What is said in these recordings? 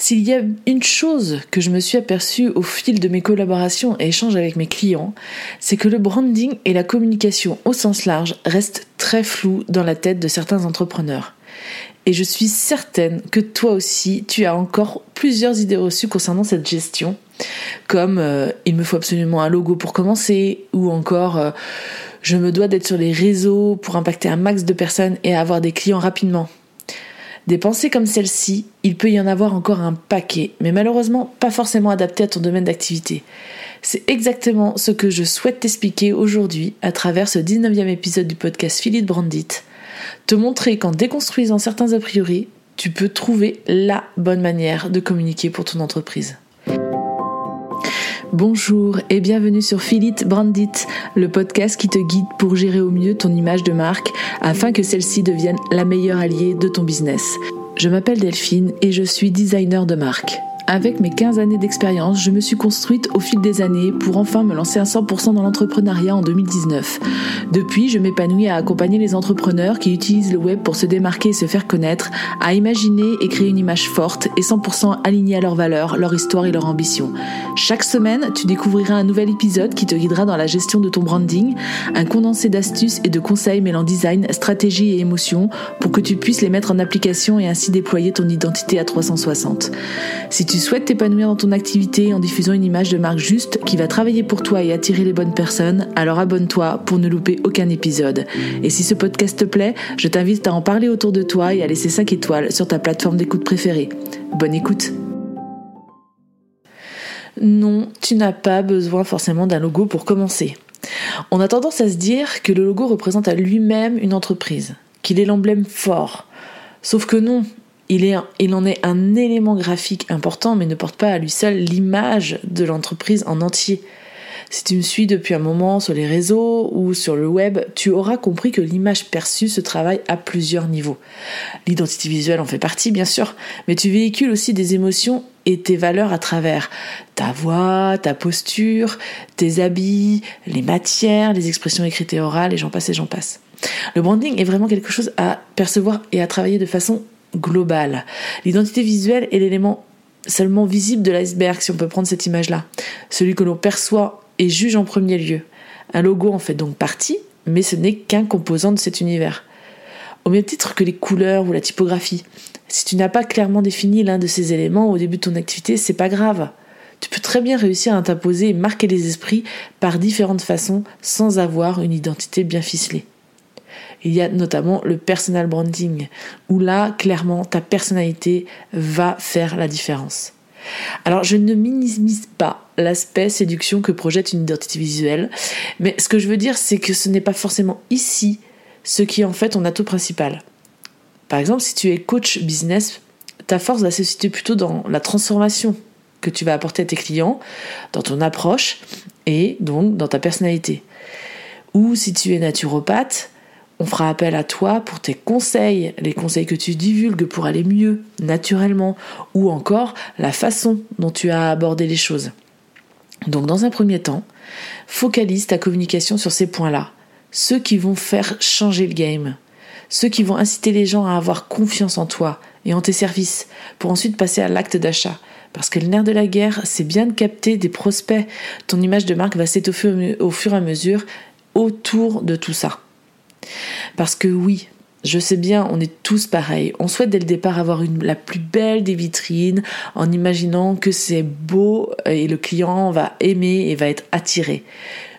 S'il y a une chose que je me suis aperçue au fil de mes collaborations et échanges avec mes clients, c'est que le branding et la communication au sens large restent très flous dans la tête de certains entrepreneurs. Et je suis certaine que toi aussi, tu as encore plusieurs idées reçues concernant cette gestion, comme euh, il me faut absolument un logo pour commencer, ou encore euh, je me dois d'être sur les réseaux pour impacter un max de personnes et avoir des clients rapidement. Des pensées comme celle-ci, il peut y en avoir encore un paquet, mais malheureusement pas forcément adaptées à ton domaine d'activité. C'est exactement ce que je souhaite t'expliquer aujourd'hui à travers ce 19e épisode du podcast Philippe Brandit. Te montrer qu'en déconstruisant certains a priori, tu peux trouver la bonne manière de communiquer pour ton entreprise. Bonjour et bienvenue sur Philippe Brandit, le podcast qui te guide pour gérer au mieux ton image de marque afin que celle-ci devienne la meilleure alliée de ton business. Je m'appelle Delphine et je suis designer de marque. Avec mes 15 années d'expérience, je me suis construite au fil des années pour enfin me lancer à 100% dans l'entrepreneuriat en 2019. Depuis, je m'épanouis à accompagner les entrepreneurs qui utilisent le web pour se démarquer et se faire connaître, à imaginer et créer une image forte et 100% alignée à leurs valeurs, leur histoire et leur ambition. Chaque semaine, tu découvriras un nouvel épisode qui te guidera dans la gestion de ton branding, un condensé d'astuces et de conseils mêlant design, stratégie et émotion pour que tu puisses les mettre en application et ainsi déployer ton identité à 360. Si tu souhaites t'épanouir dans ton activité en diffusant une image de marque juste qui va travailler pour toi et attirer les bonnes personnes, alors abonne-toi pour ne louper aucun épisode. Et si ce podcast te plaît, je t'invite à en parler autour de toi et à laisser 5 étoiles sur ta plateforme d'écoute préférée. Bonne écoute Non, tu n'as pas besoin forcément d'un logo pour commencer. On a tendance à se dire que le logo représente à lui-même une entreprise, qu'il est l'emblème fort. Sauf que non, il, en est un élément graphique important, mais ne porte pas à lui seul l'image de l'entreprise en entier. Si tu me suis depuis un moment sur les réseaux ou sur le web, tu auras compris que l'image perçue se travaille à plusieurs niveaux. L'identité visuelle en fait partie, bien sûr, mais tu véhicules aussi des émotions et tes valeurs à travers ta voix, ta posture, tes habits, les matières, les expressions écrites et orales, et j'en passe et j'en passe. Le branding est vraiment quelque chose à percevoir et à travailler de façon globale. L'identité visuelle est l'élément seulement visible de l'iceberg, si on peut prendre cette image-là. Celui que l'on perçoit et juge en premier lieu. Un logo en fait donc partie, mais ce n'est qu'un composant de cet univers. Au même titre que les couleurs ou la typographie. Si tu n'as pas clairement défini l'un de ces éléments au début de ton activité, c'est pas grave. Tu peux très bien réussir à t'imposer et marquer les esprits par différentes façons sans avoir une identité bien ficelée. Il y a notamment le personal branding, où là, clairement, ta personnalité va faire la différence. Alors, je ne minimise pas l'aspect séduction que projette une identité visuelle, mais ce que je veux dire, c'est que ce n'est pas forcément ici ce qui est en fait ton atout principal. Par exemple, si tu es coach business, ta force va se situer plutôt dans la transformation que tu vas apporter à tes clients, dans ton approche et donc dans ta personnalité. Ou si tu es naturopathe, on fera appel à toi pour tes conseils, les conseils que tu divulgues pour aller mieux, naturellement, ou encore la façon dont tu as abordé les choses. Donc dans un premier temps, focalise ta communication sur ces points-là, ceux qui vont faire changer le game, ceux qui vont inciter les gens à avoir confiance en toi et en tes services, pour ensuite passer à l'acte d'achat. Parce que le nerf de la guerre, c'est bien de capter des prospects. Ton image de marque va s'étoffer au fur et à mesure autour de tout ça. Parce que oui, je sais bien, on est tous pareils. On souhaite dès le départ avoir la plus belle des vitrines en imaginant que c'est beau et le client va aimer et va être attiré.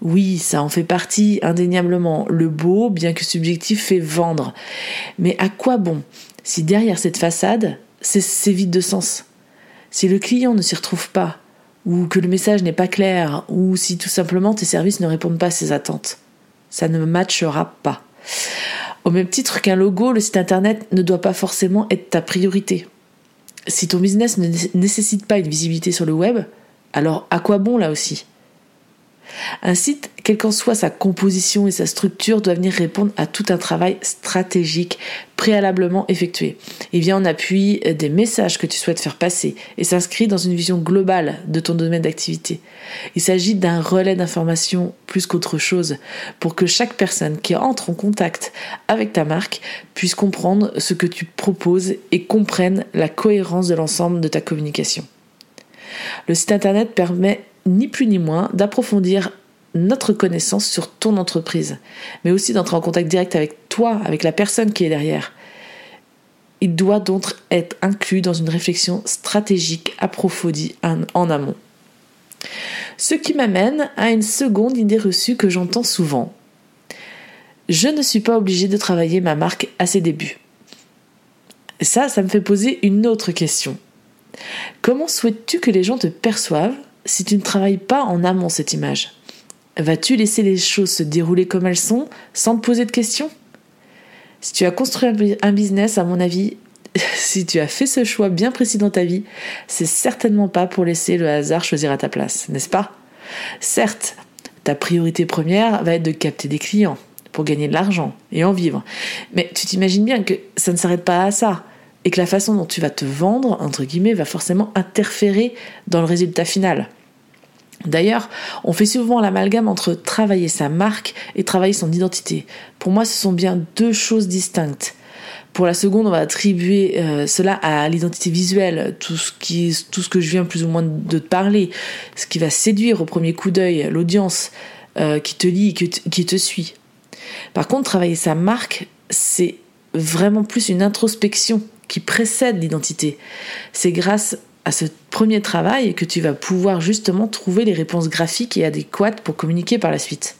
Oui, ça en fait partie indéniablement. Le beau, bien que subjectif, fait vendre. Mais à quoi bon si derrière cette façade, c'est vide de sens? Si le client ne s'y retrouve pas, ou que le message n'est pas clair, ou si tout simplement tes services ne répondent pas à ses attentes, ça ne matchera pas. Au même titre qu'un logo, le site internet ne doit pas forcément être ta priorité. Si ton business ne nécessite pas une visibilité sur le web, alors à quoi bon là aussi? Un site, quelle qu'en soit sa composition et sa structure, doit venir répondre à tout un travail stratégique préalablement effectué. Il vient en appui des messages que tu souhaites faire passer et s'inscrit dans une vision globale de ton domaine d'activité. Il s'agit d'un relais d'information plus qu'autre chose pour que chaque personne qui entre en contact avec ta marque puisse comprendre ce que tu proposes et comprenne la cohérence de l'ensemble de ta communication. Le site internet permet ni plus ni moins d'approfondir notre connaissance sur ton entreprise, mais aussi d'entrer en contact direct avec toi, avec la personne qui est derrière. Il doit donc être inclus dans une réflexion stratégique approfondie en amont. Ce qui m'amène à une seconde idée reçue que j'entends souvent. Je ne suis pas obligée de travailler ma marque à ses débuts. Ça, ça me fait poser une autre question. Comment souhaites-tu que les gens te perçoivent si tu ne travailles pas en amont cette image Vas-tu laisser les choses se dérouler comme elles sont sans te poser de questions? Si tu as construit un business, à mon avis, si tu as fait ce choix bien précis dans ta vie, c'est certainement pas pour laisser le hasard choisir à ta place, n'est-ce pas? Certes, ta priorité première va être de capter des clients pour gagner de l'argent et en vivre. Mais tu t'imagines bien que ça ne s'arrête pas à ça et que la façon dont tu vas te vendre, entre guillemets, va forcément interférer dans le résultat final. D'ailleurs, on fait souvent l'amalgame entre travailler sa marque et travailler son identité. Pour moi, ce sont bien deux choses distinctes. Pour la seconde, on va attribuer euh, cela à l'identité visuelle, tout ce, qui, tout ce que je viens plus ou moins de te parler, ce qui va séduire au premier coup d'œil l'audience euh, qui te lit, qui qui te suit. Par contre, travailler sa marque, c'est vraiment plus une introspection qui précède l'identité. C'est grâce à ce premier travail que tu vas pouvoir justement trouver les réponses graphiques et adéquates pour communiquer par la suite.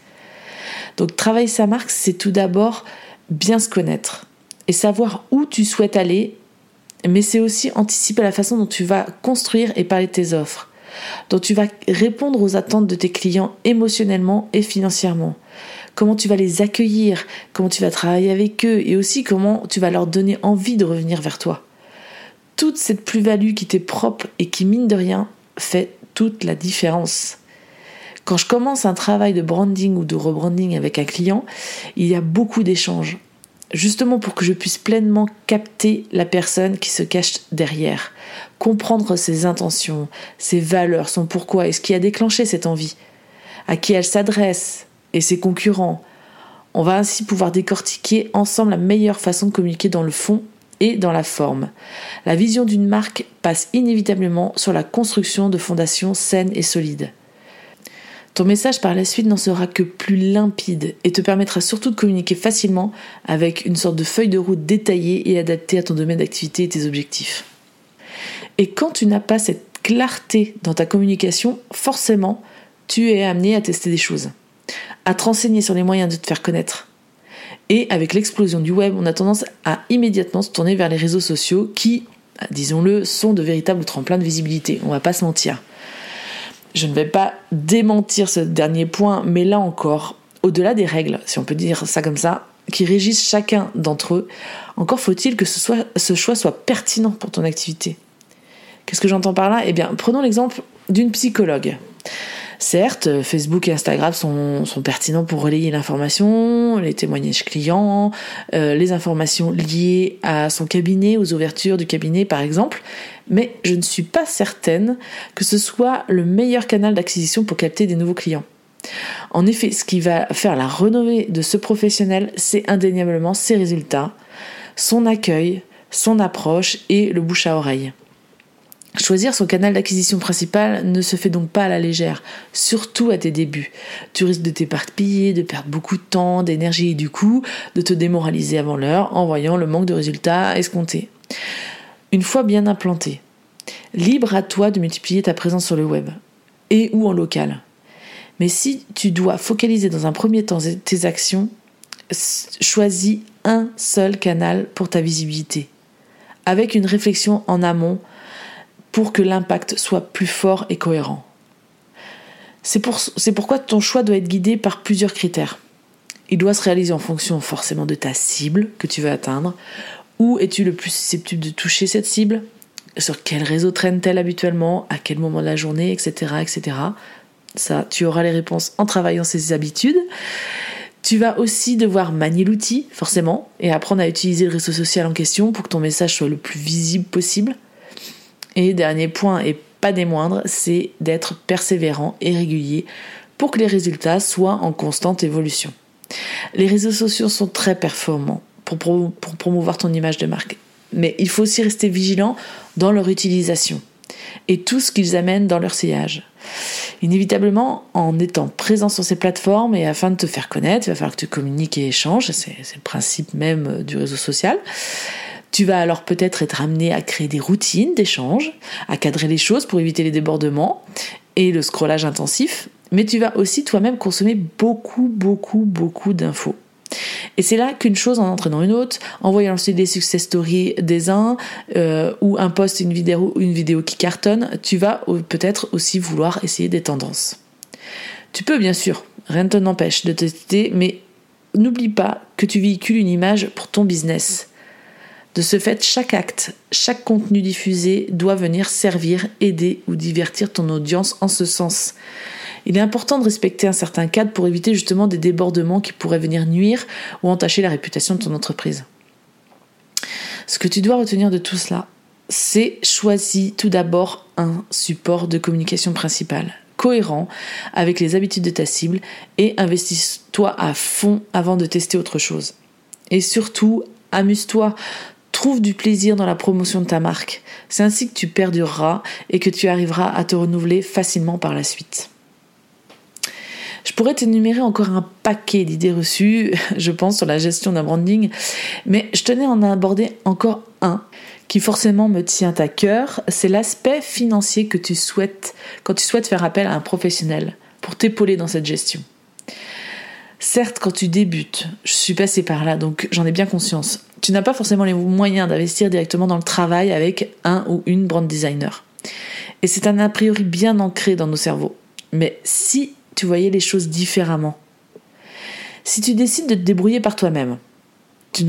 Donc travailler sa marque, c'est tout d'abord bien se connaître et savoir où tu souhaites aller, mais c'est aussi anticiper la façon dont tu vas construire et parler de tes offres, dont tu vas répondre aux attentes de tes clients émotionnellement et financièrement comment tu vas les accueillir, comment tu vas travailler avec eux et aussi comment tu vas leur donner envie de revenir vers toi. Toute cette plus-value qui t'est propre et qui, mine de rien, fait toute la différence. Quand je commence un travail de branding ou de rebranding avec un client, il y a beaucoup d'échanges. Justement pour que je puisse pleinement capter la personne qui se cache derrière, comprendre ses intentions, ses valeurs, son pourquoi et ce qui a déclenché cette envie, à qui elle s'adresse, et ses concurrents. On va ainsi pouvoir décortiquer ensemble la meilleure façon de communiquer dans le fond et dans la forme. La vision d'une marque passe inévitablement sur la construction de fondations saines et solides. Ton message par la suite n'en sera que plus limpide et te permettra surtout de communiquer facilement avec une sorte de feuille de route détaillée et adaptée à ton domaine d'activité et tes objectifs. Et quand tu n'as pas cette clarté dans ta communication, forcément, tu es amené à tester des choses à te renseigner sur les moyens de te faire connaître. Et avec l'explosion du web, on a tendance à immédiatement se tourner vers les réseaux sociaux qui, disons-le, sont de véritables tremplins de visibilité. On va pas se mentir. Je ne vais pas démentir ce dernier point, mais là encore, au-delà des règles, si on peut dire ça comme ça, qui régissent chacun d'entre eux, encore faut-il que ce, ce choix soit pertinent pour ton activité. Qu'est-ce que j'entends par là? Eh bien, prenons l'exemple d'une psychologue. Certes, Facebook et Instagram sont, pertinents pour relayer l'information, les témoignages clients, euh, les informations liées à son cabinet, aux ouvertures du cabinet par exemple, mais je ne suis pas certaine que ce soit le meilleur canal d'acquisition pour capter des nouveaux clients. En effet, ce qui va faire la renommée de ce professionnel, c'est indéniablement ses résultats, son accueil, son approche et le bouche à oreille. Choisir son canal d'acquisition principal ne se fait donc pas à la légère, surtout à tes débuts. Tu risques de t'éparpiller, de perdre beaucoup de temps, d'énergie et du coup de te démoraliser avant l'heure en voyant le manque de résultats escomptés. Une fois bien implanté, libre à toi de multiplier ta présence sur le web et ou en local. Mais si tu dois focaliser dans un premier temps tes actions, choisis un seul canal pour ta visibilité, avec une réflexion en amont pour que l'impact soit plus fort et cohérent. C'est pour, pourquoi ton choix doit être guidé par plusieurs critères. Il doit se réaliser en fonction forcément de ta cible que tu veux atteindre. Où es-tu le plus susceptible de toucher cette cible? Sur quel réseau traîne-t-elle habituellement? À quel moment de la journée? Etc. etc. Ça, tu auras les réponses en travaillant ces habitudes. Tu vas aussi devoir manier l'outil, forcément, et apprendre à utiliser le réseau social en question pour que ton message soit le plus visible possible. Et dernier point, et pas des moindres, c'est d'être persévérant et régulier pour que les résultats soient en constante évolution. Les réseaux sociaux sont très performants pour, promouvoir ton image de marque, mais il faut aussi rester vigilant dans leur utilisation et tout ce qu'ils amènent dans leur sillage. Inévitablement, en étant présent sur ces plateformes et afin de te faire connaître, il va falloir que tu communiques et échanges, c'est le principe même du réseau social. Tu vas alors peut-être être amené à créer des routines d'échange, à cadrer les choses pour éviter les débordements et le scrollage intensif, mais tu vas aussi toi-même consommer beaucoup, beaucoup, beaucoup d'infos. Et c'est là qu'une chose en entraînant une autre, en voyant aussi des success stories des uns, euh, ou un post, une vidéo, une vidéo qui cartonne, tu vas peut-être aussi vouloir essayer des tendances. Tu peux bien sûr, rien ne t'empêche de tester, mais n'oublie pas que tu véhicules une image pour ton business. De ce fait, chaque acte, chaque contenu diffusé doit venir servir, aider ou divertir ton audience en ce sens. Il est important de respecter un certain cadre pour éviter justement des débordements qui pourraient venir nuire ou entacher la réputation de ton entreprise. Ce que tu dois retenir de tout cela, c'est choisis tout d'abord un support de communication principal, cohérent avec les habitudes de ta cible et investis-toi à fond avant de tester autre chose. Et surtout, amuse-toi, du plaisir dans la promotion de ta marque. C'est ainsi que tu perdureras et que tu arriveras à te renouveler facilement par la suite. Je pourrais t'énumérer encore un paquet d'idées reçues, je pense, sur la gestion d'un branding, mais je tenais à en aborder encore un qui forcément me tient à cœur, c'est l'aspect financier que tu souhaites quand tu souhaites faire appel à un professionnel pour t'épauler dans cette gestion. Certes, quand tu débutes, je suis passée par là, donc j'en ai bien conscience, tu n'as pas forcément les moyens d'investir directement dans le travail avec un ou une brand designer. Et c'est un a priori bien ancré dans nos cerveaux. Mais si tu voyais les choses différemment. Si tu décides de te débrouiller par toi-même, tu,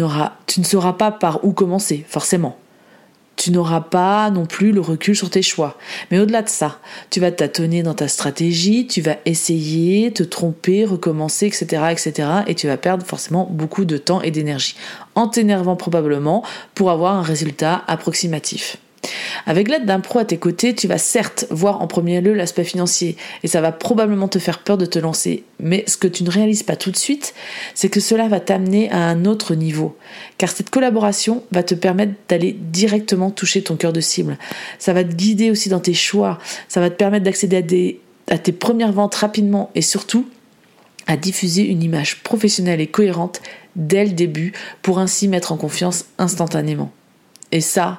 tu ne sauras pas par où commencer, forcément. Tu n'auras pas non plus le recul sur tes choix. Mais au-delà de ça, tu vas tâtonner dans ta stratégie, tu vas essayer, te tromper, recommencer, etc., etc. Et tu vas perdre forcément beaucoup de temps et d'énergie, en t'énervant probablement pour avoir un résultat approximatif. Avec l'aide d'un pro à tes côtés, tu vas certes voir en premier lieu l'aspect financier et ça va probablement te faire peur de te lancer. Mais ce que tu ne réalises pas tout de suite, c'est que cela va t'amener à un autre niveau. Car cette collaboration va te permettre d'aller directement toucher ton cœur de cible. Ça va te guider aussi dans tes choix. Ça va te permettre d'accéder à, à tes premières ventes rapidement et surtout à diffuser une image professionnelle et cohérente dès le début pour ainsi mettre en confiance instantanément. Et ça,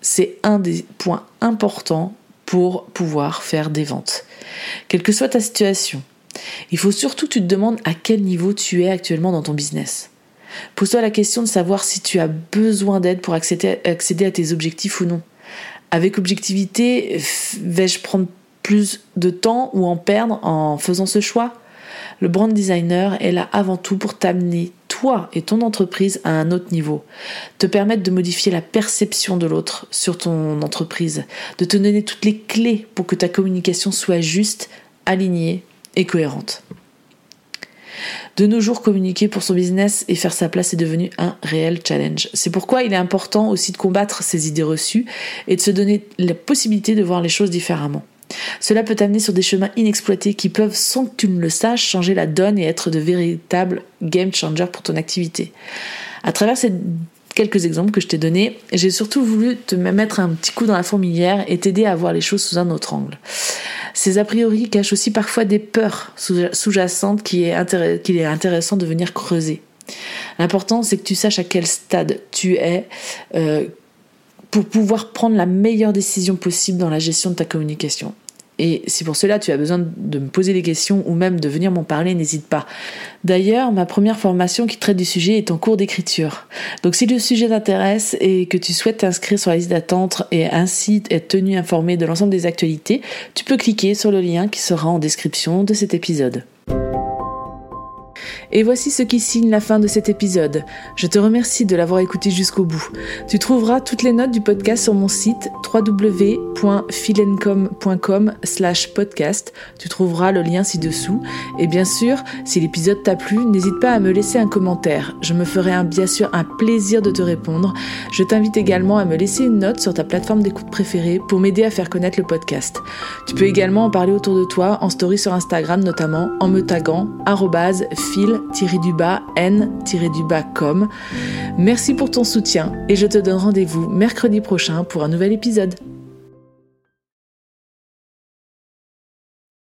c'est un des points importants pour pouvoir faire des ventes. Quelle que soit ta situation, il faut surtout que tu te demandes à quel niveau tu es actuellement dans ton business. Pose-toi la question de savoir si tu as besoin d'aide pour accéder, accéder à tes objectifs ou non. Avec objectivité, vais-je prendre plus de temps ou en perdre en faisant ce choix? Le brand designer est là avant tout pour t'amener et ton entreprise à un autre niveau, te permettre de modifier la perception de l'autre sur ton entreprise, de te donner toutes les clés pour que ta communication soit juste, alignée et cohérente. De nos jours, communiquer pour son business et faire sa place est devenu un réel challenge. C'est pourquoi il est important aussi de combattre ces idées reçues et de se donner la possibilité de voir les choses différemment. Cela peut t'amener sur des chemins inexploités qui peuvent, sans que tu ne le saches, changer la donne et être de véritables game changers pour ton activité. À travers ces quelques exemples que je t'ai donnés, j'ai surtout voulu te mettre un petit coup dans la fourmilière et t'aider à voir les choses sous un autre angle. Ces a priori cachent aussi parfois des peurs sous-jacentes qu'il est, intéressant de venir creuser. L'important, c'est que tu saches à quel stade tu es, euh, pour pouvoir prendre la meilleure décision possible dans la gestion de ta communication. Et si pour cela tu as besoin de me poser des questions ou même de venir m'en parler, n'hésite pas. D'ailleurs, ma première formation qui traite du sujet est en cours d'écriture. Donc si le sujet t'intéresse et que tu souhaites t'inscrire sur la liste d'attente et ainsi être tenu informé de l'ensemble des actualités, tu peux cliquer sur le lien qui sera en description de cet épisode. Et voici ce qui signe la fin de cet épisode. Je te remercie de l'avoir écouté jusqu'au bout. Tu trouveras toutes les notes du podcast sur mon site www www.philencom.com slash podcast. Tu trouveras le lien ci-dessous. Et bien sûr, si l'épisode t'a plu, n'hésite pas à me laisser un commentaire. Je me ferai bien sûr un plaisir de te répondre. Je t'invite également à me laisser une note sur ta plateforme d'écoute préférée pour m'aider à faire connaître le podcast. Tu peux également en parler autour de toi, en story sur Instagram notamment, en me taguant fil-n-com. Merci pour ton soutien et je te donne rendez-vous mercredi prochain pour un nouvel épisode.